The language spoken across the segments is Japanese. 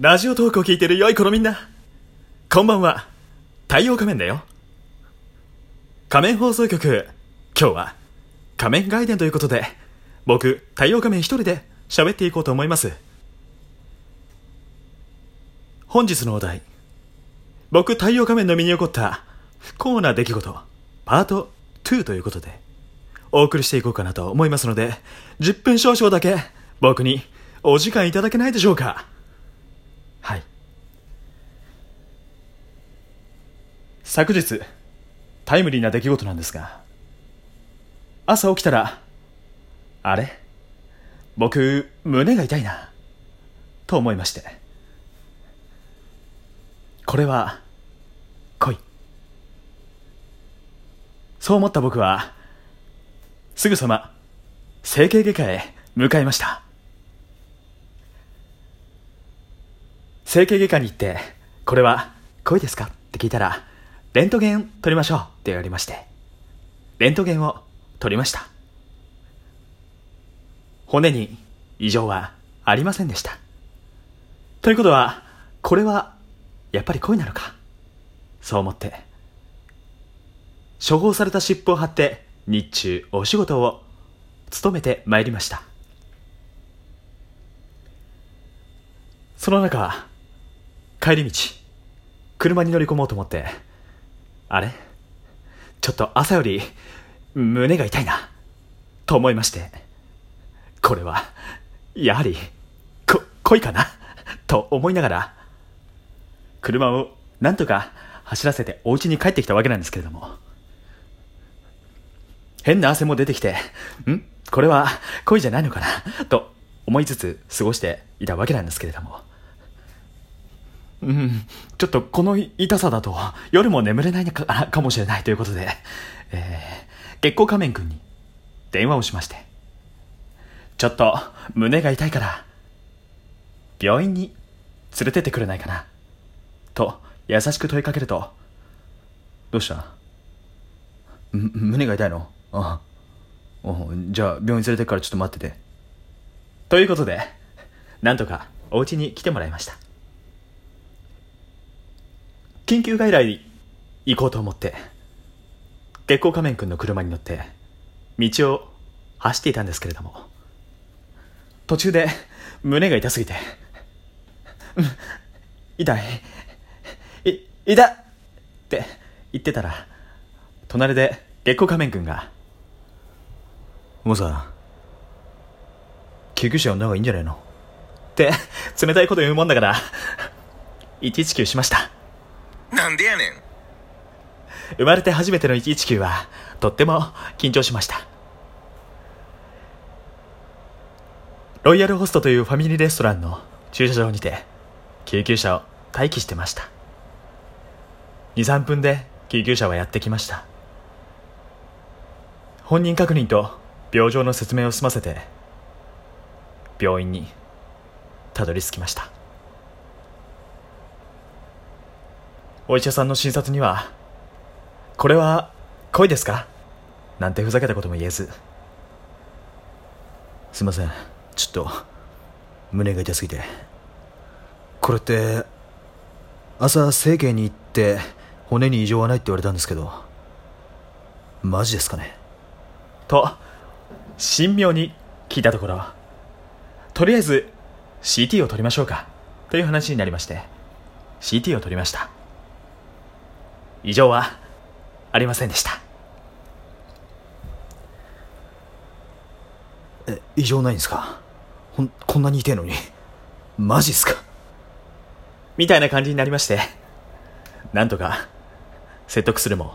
ラジオトークを聞いてる良い子のみんな。こんばんは。太陽仮面だよ。仮面放送局、今日は仮面外伝ということで、僕、太陽仮面一人で喋っていこうと思います。本日のお題。僕、太陽仮面の身に起こった不幸な出来事、パート2ということで、お送りしていこうかなと思いますので、10分少々だけ僕にお時間いただけないでしょうか。はい。昨日、タイムリーな出来事なんですが、朝起きたら、あれ？僕、胸が痛いな、と思いまして。これは、恋。そう思った僕は、すぐさま、整形外科へ向かいました。整形外科に行って、これは恋ですか？って聞いたら、レントゲン取りましょうって言われまして、レントゲンを取りました。骨に異常はありませんでした。ということは、これはやっぱり恋なのか？そう思って、処方された湿布を貼って日中お仕事を務めてまいりました。その中、帰り道、車に乗り込もうと思って、あれ？ちょっと朝より胸が痛いな、と思いまして、これは、やはり、こ、恋かな、と思いながら、車をなんとか走らせてお家に帰ってきたわけなんですけれども、変な汗も出てきて、ん？これは恋じゃないのかな？と思いつつ過ごしていたわけなんですけれども。うん、ちょっとこの痛さだと夜も眠れないかかもしれないということで、えー、月光仮面くんに電話をしまして、ちょっと胸が痛いから、病院に連れてってくれないかな、と優しく問いかけると、どうした？胸が痛いの？ああ。じゃあ病院連れてくからちょっと待ってて。ということで、なんとかお家に来てもらいました。緊急外来に行こうと思って、月光仮面くんの車に乗って、道を走っていたんですけれども、途中で胸が痛すぎて、うん痛い、い、痛っって言ってたら、隣で月光仮面くんが、もうさ、救急車呼んだ方がいいんじゃないの？って、冷たいこと言うもんだから、119しました。なんでやねん。生まれて初めての119は、とっても緊張しました。ロイヤルホストというファミリーレストランの駐車場にて、救急車を待機してました。2、3分で救急車はやってきました。本人確認と病状の説明を済ませて、病院にたどり着きました。お医者さんの診察には、これは恋ですか？なんてふざけたことも言えず。すいません。ちょっと、胸が痛すぎて。これって、朝整形に行って骨に異常はないって言われたんですけど、マジですかね？と、神妙に聞いたところ、とりあえず CT を取りましょうかという話になりまして、CT を取りました。異常はありませんでした。え、異常ないんですか？ほん、こんなに痛いのに。マジっすか？みたいな感じになりまして、なんとか説得するも、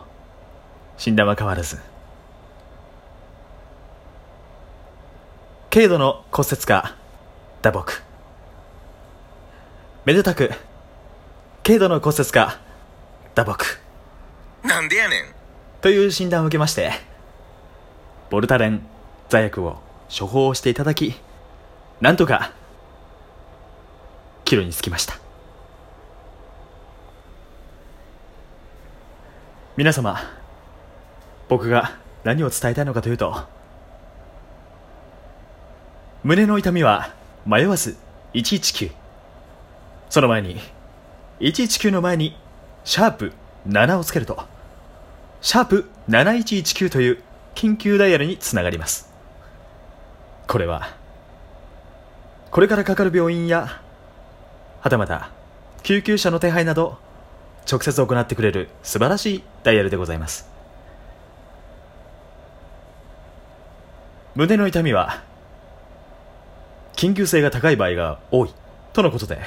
診断は変わらず、軽度の骨折か打撲。めでたく、軽度の骨折か打撲。なんでやねん。という診断を受けまして、ボルタレン座薬を処方していただき、なんとか、帰路につきました。皆様、僕が何を伝えたいのかというと、胸の痛みは迷わず119。その前に、119の前に、シャープ7をつけると、シャープ7119という緊急ダイヤルにつながります。これは、これからかかる病院や、はたまた、救急車の手配など、直接行ってくれる素晴らしいダイヤルでございます。胸の痛みは、緊急性が高い場合が多い、とのことで、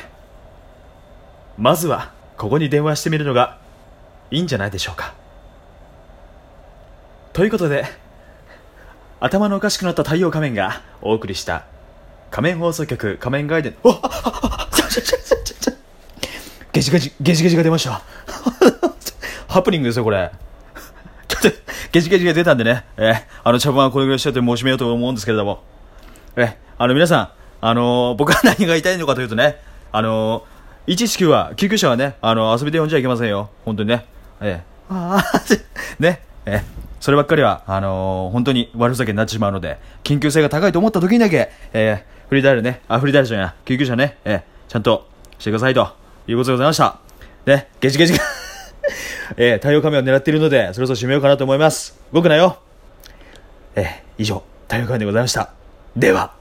まずは、ここに電話してみるのがいいんじゃないでしょうか。ということで、頭のおかしくなった太陽仮面がお送りした仮面放送局仮面外伝、おっゲジゲジ、ゲジゲジが出ました。ハプニングですよ、これ。ちょっと、ゲジゲジが出たんでね、えーあの、茶番はこれぐらいしてて申しめようと思うんですけれども、えーあの、皆さん、あのー僕は何が言いたいのかというとね、あのー119は、救急車はね、あの、遊びで呼んじゃいけませんよ。本当にね。ええああ、ね、ええそればっかりは、あのー本当に悪ふざけになってしまうので、緊急性が高いと思った時にだけ、えーフリーダイヤルね、あ、フリーダイヤルじゃない、救急車ね、ええちゃんとしてくださいと、いうことでございました。ね、ゲジゲジが、えー太陽仮面を狙っているので、そろそろ締めようかなと思います。動くなよ。えー以上、太陽仮面でございました。では。